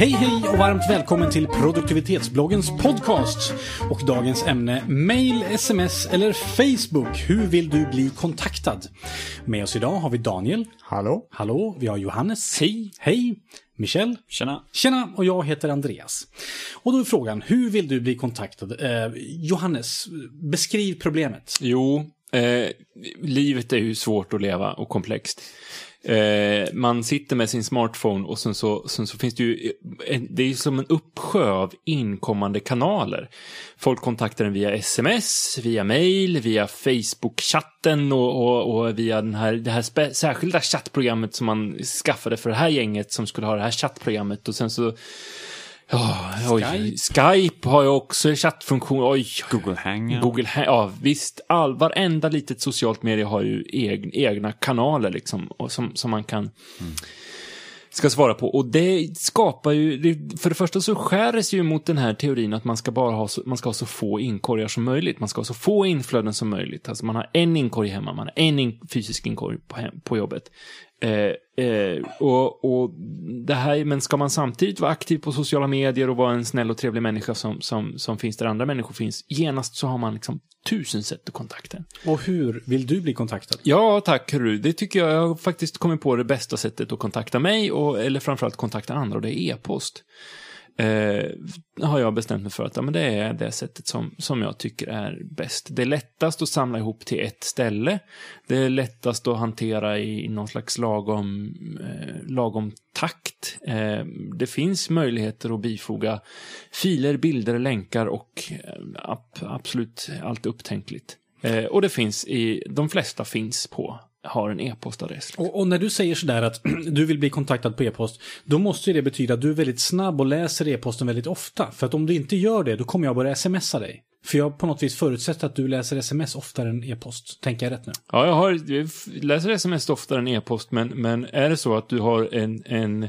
Hej hej och varmt välkommen till produktivitetsbloggens podcast. Och dagens ämne mail, sms eller Facebook. Hur vill du bli kontaktad? Med oss idag har vi Daniel. Hallå? Hallå, vi har Johannes. Hej. Hej. Michel. Tjena. Tjena, och jag heter Andreas. Och då är frågan, hur vill du bli kontaktad? Eh, Johannes, beskriv problemet. Jo, eh, livet är ju svårt att leva och komplext. Eh, man sitter med sin smartphone och sen så, sen så finns det ju, eh, det är ju som en uppsjö av inkommande kanaler. Folk kontaktar en via sms, via mail, via Facebook-chatten och, och, och, via den här, det här särskilda chattprogrammet som man skaffade för det här gänget som skulle ha det här chattprogrammet och sen så Ja, oj. Skype. Skype har ju också chattfunktion. Oj, Google Hangout. Google Hang- ja visst. All, varenda litet socialt medie har ju eg, egna kanaler liksom. Och som, som man kan ska svara på. Och det skapar ju, det, för det första så skäres ju mot den här teorin att man ska bara ha så, man ska ha så få inkorgar som möjligt. Man ska ha så få inflöden som möjligt. Alltså man har en inkorg hemma, man har en in, fysisk inkorg på, hem, på jobbet. Eh, eh, och, och det här, men ska man samtidigt vara aktiv på sociala medier och vara en snäll och trevlig människa som, som, som finns där andra människor finns, genast så har man liksom tusen sätt att kontakta. Och hur vill du bli kontaktad? Ja, tack hörru. Det tycker jag, jag har faktiskt kommit på det bästa sättet att kontakta mig, och, eller framförallt kontakta andra, och det är e-post. Eh, har jag bestämt mig för att ja, men det är det sättet som, som jag tycker är bäst. Det är lättast att samla ihop till ett ställe. Det är lättast att hantera i någon slags lagom, eh, lagom takt. Eh, det finns möjligheter att bifoga filer, bilder, länkar och eh, ab- absolut allt upptänkligt. Eh, och det finns i, de flesta finns på, har en e-postadress. Och, och när du säger sådär att du vill bli kontaktad på e-post, då måste ju det betyda att du är väldigt snabb och läser e-posten väldigt ofta. För att om du inte gör det, då kommer jag börja smsa dig. För jag på något vis förutsätter att du läser sms oftare än e-post. Tänker jag rätt nu? Ja, jag, har, jag läser sms oftare än e-post, men, men är det så att du har en, en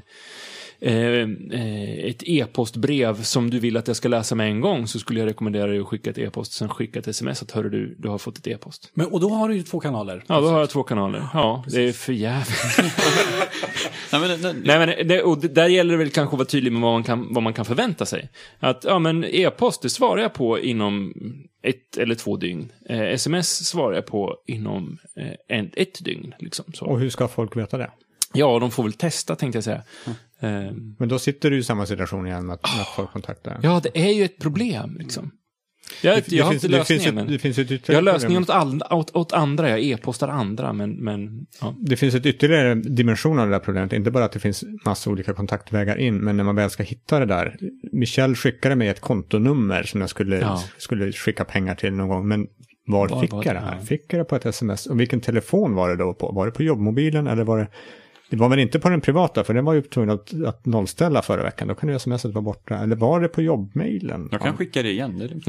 eh, eh, ett e-postbrev som du vill att jag ska läsa med en gång så skulle jag rekommendera dig att skicka ett e-post, sen skicka ett sms att hörru du, du har fått ett e-post. Men, och då har du ju två kanaler. Ja, då har jag två kanaler. Ja, det är för jävligt. Nej, men, nej, Nej, men det, och det, där gäller det väl kanske att vara tydlig med vad man kan, vad man kan förvänta sig. Att, ja men e-post, det svarar jag på inom ett eller två dygn. Eh, sms svarar jag på inom eh, en, ett dygn. Liksom, så. Och hur ska folk veta det? Ja, de får väl testa tänkte jag säga. Eh, Men då sitter du i samma situation igen med att, med att folk kontaktar. ja, det är ju ett problem liksom. Jag, jag har inte det, finns lösningen, ett, men det finns ett jag har lösningen åt, all, åt, åt andra. Jag e-postar andra, men, men ja. Det finns ett ytterligare dimension av det där problemet. Inte bara att det finns massa olika kontaktvägar in, men när man väl ska hitta det där. Michel skickade mig ett kontonummer som jag skulle, Ja. skulle skicka pengar till någon gång. Men var, Var fick jag det? det här? Ja. Fick jag det på ett sms? Och vilken telefon var det då på? Var det på jobbmobilen eller var det... Det var väl inte på den privata, för den var ju tvungen att, att nollställa förra veckan. Då kan ju smset vara borta. Eller var det på jobbmailen? jag kan skicka det igen. Det är lugnt.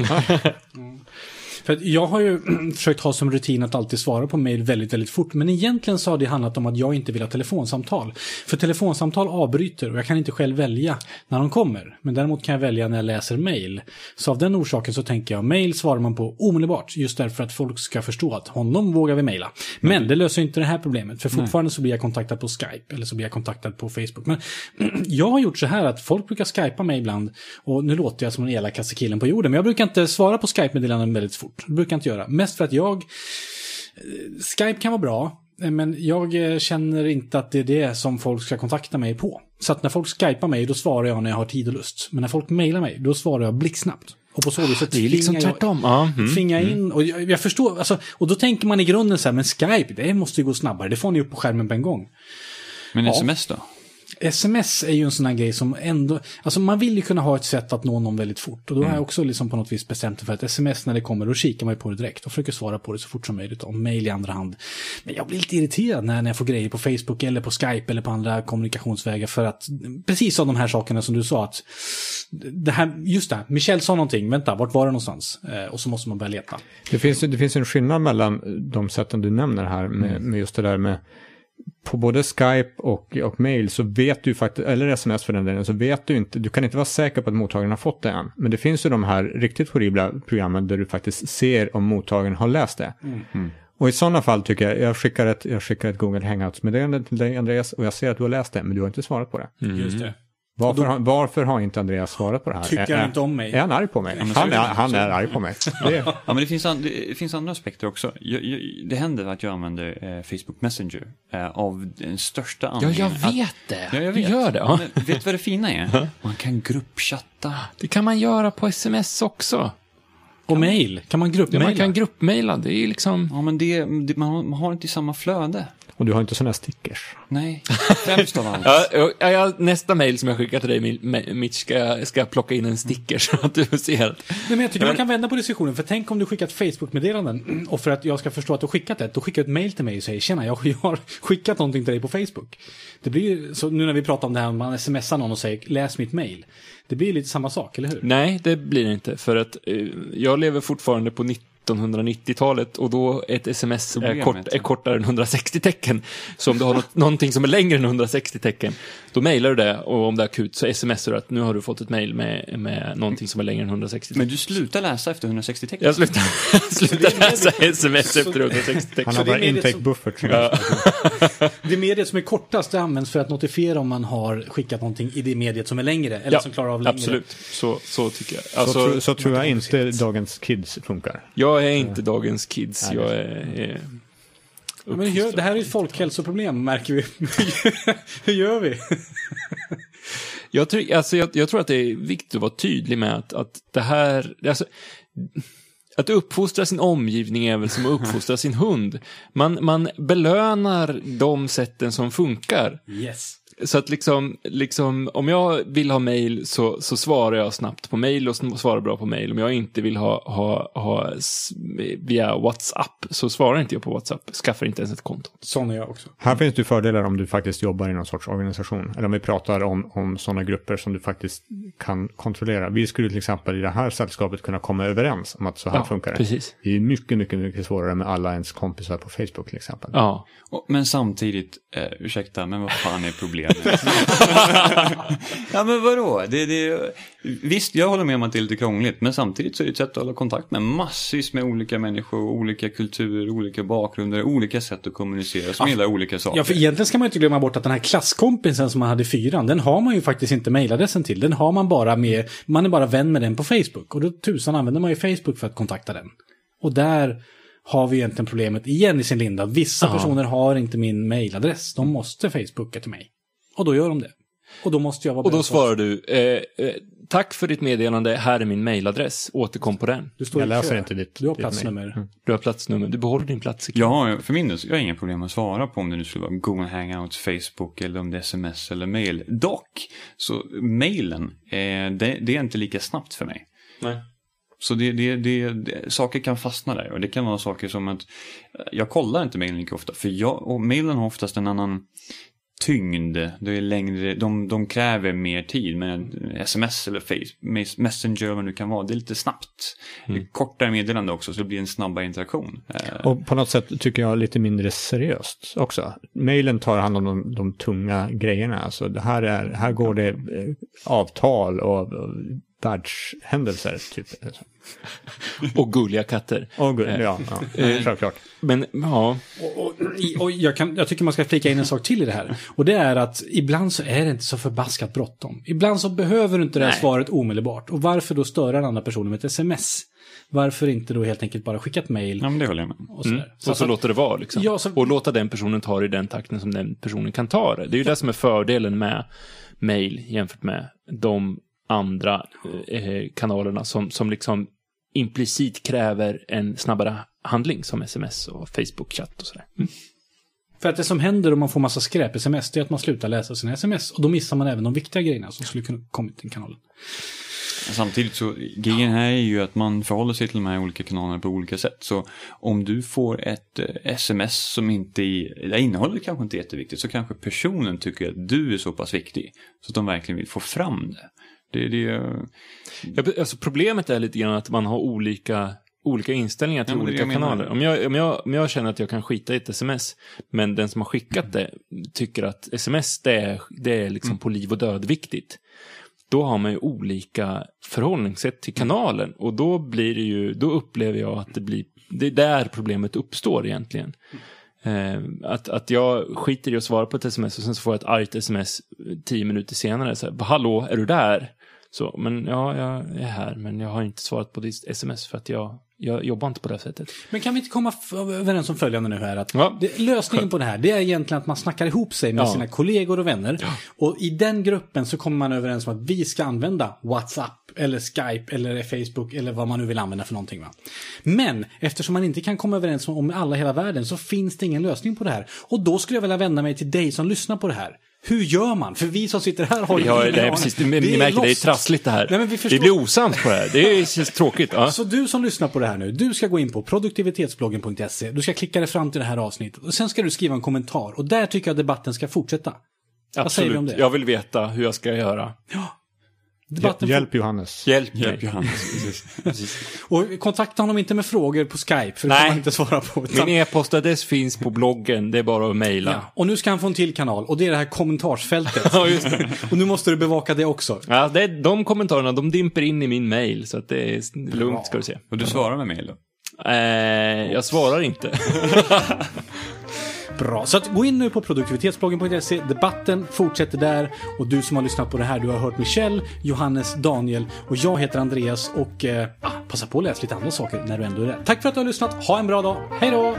För jag har ju försökt ha som rutin att alltid svara på mail väldigt, väldigt fort. Men egentligen så har det handlat om att jag inte vill ha telefonsamtal. För telefonsamtal avbryter och jag kan inte själv välja när de kommer. Men däremot kan jag välja när jag läser mail. Så av den orsaken så tänker jag mail svarar man på omedelbart. Just därför att folk ska förstå att honom vågar vi mejla. Men det löser inte det här problemet. För fortfarande så blir jag kontaktad på Skype. Eller så blir jag kontaktad på Facebook. Men jag har gjort så här att folk brukar skypa mig ibland. Och nu låter jag som den elakaste killen på jorden. Men jag brukar inte svara på Skype-meddelanden väldigt fort. Det brukar jag inte göra. Mest för att jag... Skype kan vara bra. eh, Men jag eh, känner inte att det är det som folk ska kontakta mig på. Så att när folk skypar mig, då svarar jag när jag har tid och lust. Men när folk mejlar mig, då svarar jag blixtsnabbt. Och på så vis så Det är liksom tvingar jag- tvärtom. Ja, mm. tvinga in. Och jag, jag förstår, alltså, och då tänker man i grunden så här, men Skype, det måste ju gå snabbare. Det får ni upp på skärmen på en gång. Men Ja. sms då? Sms är ju en sån här grej som ändå, alltså man vill ju kunna ha ett sätt att nå någon väldigt fort. Och då har jag också liksom på något vis bestämt mig för att sms när det kommer, då kikar man ju på det direkt och försöker svara på det så fort som möjligt. Och mail i andra hand. Men jag blir lite irriterad när, när jag får grejer på Facebook eller på Skype eller på andra kommunikationsvägar för att, precis som de här sakerna som du sa att, det här, just det, Michel sa någonting, vänta, vart var det någonstans? Eh, och så måste man börja leta. Det finns, det finns en skillnad mellan de sätten du nämner här med, med just det där med på både Skype och, och mail så vet du faktiskt, eller sms för den delen, så vet du inte, du kan inte vara säker på att mottagaren har fått det än. Men det finns ju de här riktigt horribla programmen där du faktiskt ser om mottagaren har läst det. Och i sådana fall tycker jag, jag skickar ett, jag skickar ett Google Hangouts-meddelande till dig Andreas och jag ser att du har läst det, men du har inte svarat på det. Just det. Varför, har, varför har inte Andreas svarat på det här? Tycker han inte om mig? Är han arg på mig? men Han är, han är arg på mig. Det, Ja, men det finns, an, det finns andra aspekter också. Jag, jag, det händer att jag använder eh, Facebook Messenger eh, av den största Ja, anledningen. jag att- vet det. Ja, jag Du vet. gör det. Ja. Men vet du vad det fina är? Man kan gruppchatta. Det kan man göra på sms också. Och mail. Kan man Ja, gruppmaila? man kan gruppmaila. Det är liksom... Ja, men det, det, man har inte samma flöde. Och du har inte sådana här stickers. Nej, främst av allt. Ja, ja, ja, nästa mail som jag skickar till dig, Mi- Mitch, ska jag, ska jag plocka in en sticker så att du ser. att- Nej, men jag tycker man kan vända på diskussionen. För tänk om du skickat Facebook-meddelanden och för att jag ska förstå att du skickat det, då skickar du ett mail till mig och säger tjena, jag jag har skickat någonting till dig på Facebook. Det blir så nu när vi pratar om det här, om man smsar någon och säger läs mitt mail. Det blir lite samma sak, eller hur? Nej, det blir det inte. För att eh, jag lever fortfarande på 1990-talet och då ett sms är, kort, är kortare än 160 tecken. Så om du har något, någonting som är längre än 160 tecken, då mejlar du det och om det är akut så smsar du att nu har du fått ett mejl med, med någonting som är längre än 160 tecken. Men du slutar läsa efter 160 tecken. Jag slutar, slutar läsa sms efter 160 tecken. Han Så har det är bara mediet intake som- buffert. Det mediet som är kortast, det används för att notifiera om man har skickat någonting i det mediet som är längre, eller som klarar av längre. absolut. Så, så tycker jag. Så, Alltså, tro, så tror jag inte dagens kids funkar. jag är inte dagens kids. Nej, Jag det är... är Ja, Men gör, det här är ett folkhälsoproblem, märker vi. hur gör vi? Jag, tror- alltså, jag, jag tror att det är viktigt att vara tydlig med att, att det här... Alltså, att uppfostra sin omgivning är väl som att uppfostra sin hund. Man, man belönar de sätten som funkar. Yes. Så att liksom, liksom om jag vill ha mail så, så svarar jag snabbt på mail och svarar bra på mail. Om jag inte vill ha, ha, ha via WhatsApp så svarar inte jag på WhatsApp. Skaffar inte ens ett konto. Sån är jag också. Här finns det fördelar om du faktiskt jobbar i någon sorts organisation. Eller om vi pratar om, om sådana grupper som du faktiskt kan kontrollera. Vi skulle till exempel i det här sällskapet kunna komma överens om att så här Ja, funkar det. precis. Det är mycket, mycket, mycket svårare med alla ens kompisar på Facebook till exempel. Ja. Men samtidigt, eh, ursäkta, men vad fan är problemet? Ja men vadå? Det, det, visst, jag håller med om att det är lite krångligt, men samtidigt så är det ett sätt att hålla kontakt med massvis med olika människor, olika kulturer, olika bakgrunder, olika sätt att kommunicera som gillar olika saker. Ja, för egentligen ska man ju inte glömma bort att den här klasskompisen som man hade i fyran, den har man ju faktiskt inte mailadressen till. Den har man bara med, man är bara vän med den på Facebook. Och då tusan använder man ju Facebook för att kontakta den. Och där har vi egentligen problemet igen i sin linda. Vissa Ja. personer har inte min mailadress. De måste Facebooka till mig. Och då gör de det. Och då måste jag vara Och då svarar du, eh, eh, tack för ditt meddelande, här är min mailadress, återkom på den. du står Jag i läser kö. inte ditt- Du har ditt platsnummer. Du har platsnummer, du behåller din plats. i har, för min del, jag har inga problem att svara på om det nu skulle vara Google Hangouts, Facebook eller om det är sms eller mail. Dock, så mailen, eh, det, det är inte lika snabbt för mig. Nej. Så det, det, det, det, saker kan fastna där och det kan vara saker som att jag kollar inte mailen lika ofta för jag, och mailen har oftast en annan tyngd. Det är längre, de, de kräver mer tid men sms eller face, messenger eller vad det nu kan vara, det är lite snabbt. Är kortare meddelande också så det blir en snabbare interaktion. Eh, Och på något sätt tycker jag lite mindre seriöst också. Mailen tar hand om de, de tunga grejerna. Alltså det här, är, här går det eh, avtal och världshändelser. Typ. Och gulliga katter. Och, ja, ja, självklart. Men, ja, Och, och, och jag, kan, jag tycker man ska flika in en sak till i det här. Och det är att ibland så är det inte så förbaskat bråttom. Ibland så behöver du inte det här Nej. svaret omedelbart. Och varför då störa den andra personen med ett sms? Varför inte då helt enkelt bara skicka ett mail ja men det håller jag med. och mm. och så att- låter det vara liksom. Ja, så- Och låta den personen ta det i den takten som den personen kan ta det. Det är ju det som är fördelen med mail jämfört med de andra eh, kanalerna som, som liksom implicit kräver en snabbare handling som sms och Facebook-chatt och sådär. Mm. För att det som händer om man får massa skräp-sms, det är att man slutar läsa sina sms. Och då missar man även de viktiga grejerna som skulle kunna kommit till kanalen. Samtidigt så, grejen här är ju att man förhåller sig till de här olika kanalerna på olika sätt. Så om du får ett eh, sms som inte, är- där innehållet kanske inte är jätteviktigt, så kanske personen tycker att du är så pass viktig. Så att de verkligen vill få fram det. Det, det Ja, alltså problemet är lite grann att man har olika, olika inställningar till Ja, olika kanaler. Om jag, om, jag, om jag känner att jag kan skita i ett sms, men den som har skickat det tycker att sms det är, det är liksom på liv och död viktigt. Då har man ju olika förhållningssätt till kanalen och då blir det ju, då upplever jag att det blir, det är där problemet uppstår egentligen. Eh, att, att jag skiter i att svara på ett sms och sen så får jag ett argt sms tio minuter senare. Så här, Hallå, är du där? Så, men ja, jag är här, men jag har inte svarat på ditt sms för att jag, jag jobbar inte på det sättet. Men kan vi inte komma överens om följande nu här? Att Ja. det, lösningen på det här, det är egentligen att man snackar ihop sig med Ja. sina kollegor och vänner. Och i den gruppen så kommer man överens om att vi ska använda WhatsApp, eller Skype, eller Facebook, eller vad man nu vill använda för någonting. Va? Men eftersom man inte kan komma överens om alla i hela världen så finns det ingen lösning på det här. Och då skulle jag vilja vända mig till dig som lyssnar på det här. Hur gör man? För vi som sitter här har ju Vi har, ingen det är aning. precis, ni Vi märker, det är lost. trassligt det här. Nej, vi förstår- blir osams på det här. Det känns tråkigt. Ja. Så du som lyssnar på det här nu, du ska gå in på produktivitetsbloggen.se, du ska klicka dig fram till det här avsnittet och sen ska du skriva en kommentar och där tycker jag debatten ska fortsätta. Vad säger vi om Absolut. det? Jag vill veta hur jag ska göra. Debatten Hjälp Johannes. Hjälp. Hjälp Johannes. Precis. Och kontakta honom inte med frågor på Skype, för det Nej. kan man inte svara på. Utan... Min e-postadress finns på bloggen, det är bara att mejla. Ja. Och nu ska han få en till kanal och det är det här kommentarsfältet. Ja, just det. och nu måste du bevaka det också. Ja, det är, de kommentarerna, de dimper in i min mail, så att det är lugnt ska du se. Och du svarar med mejl då? Eh, jag svarar inte. Bra, så att gå in nu på produktivitetsbloggen.se. Debatten fortsätter där. Och du som har lyssnat på det här, du har hört Michel, Johannes, Daniel och jag heter Andreas. Och eh, ah, passa på att läsa lite andra saker när du ändå är där. Tack för att du har lyssnat. Ha en bra dag. Hej då!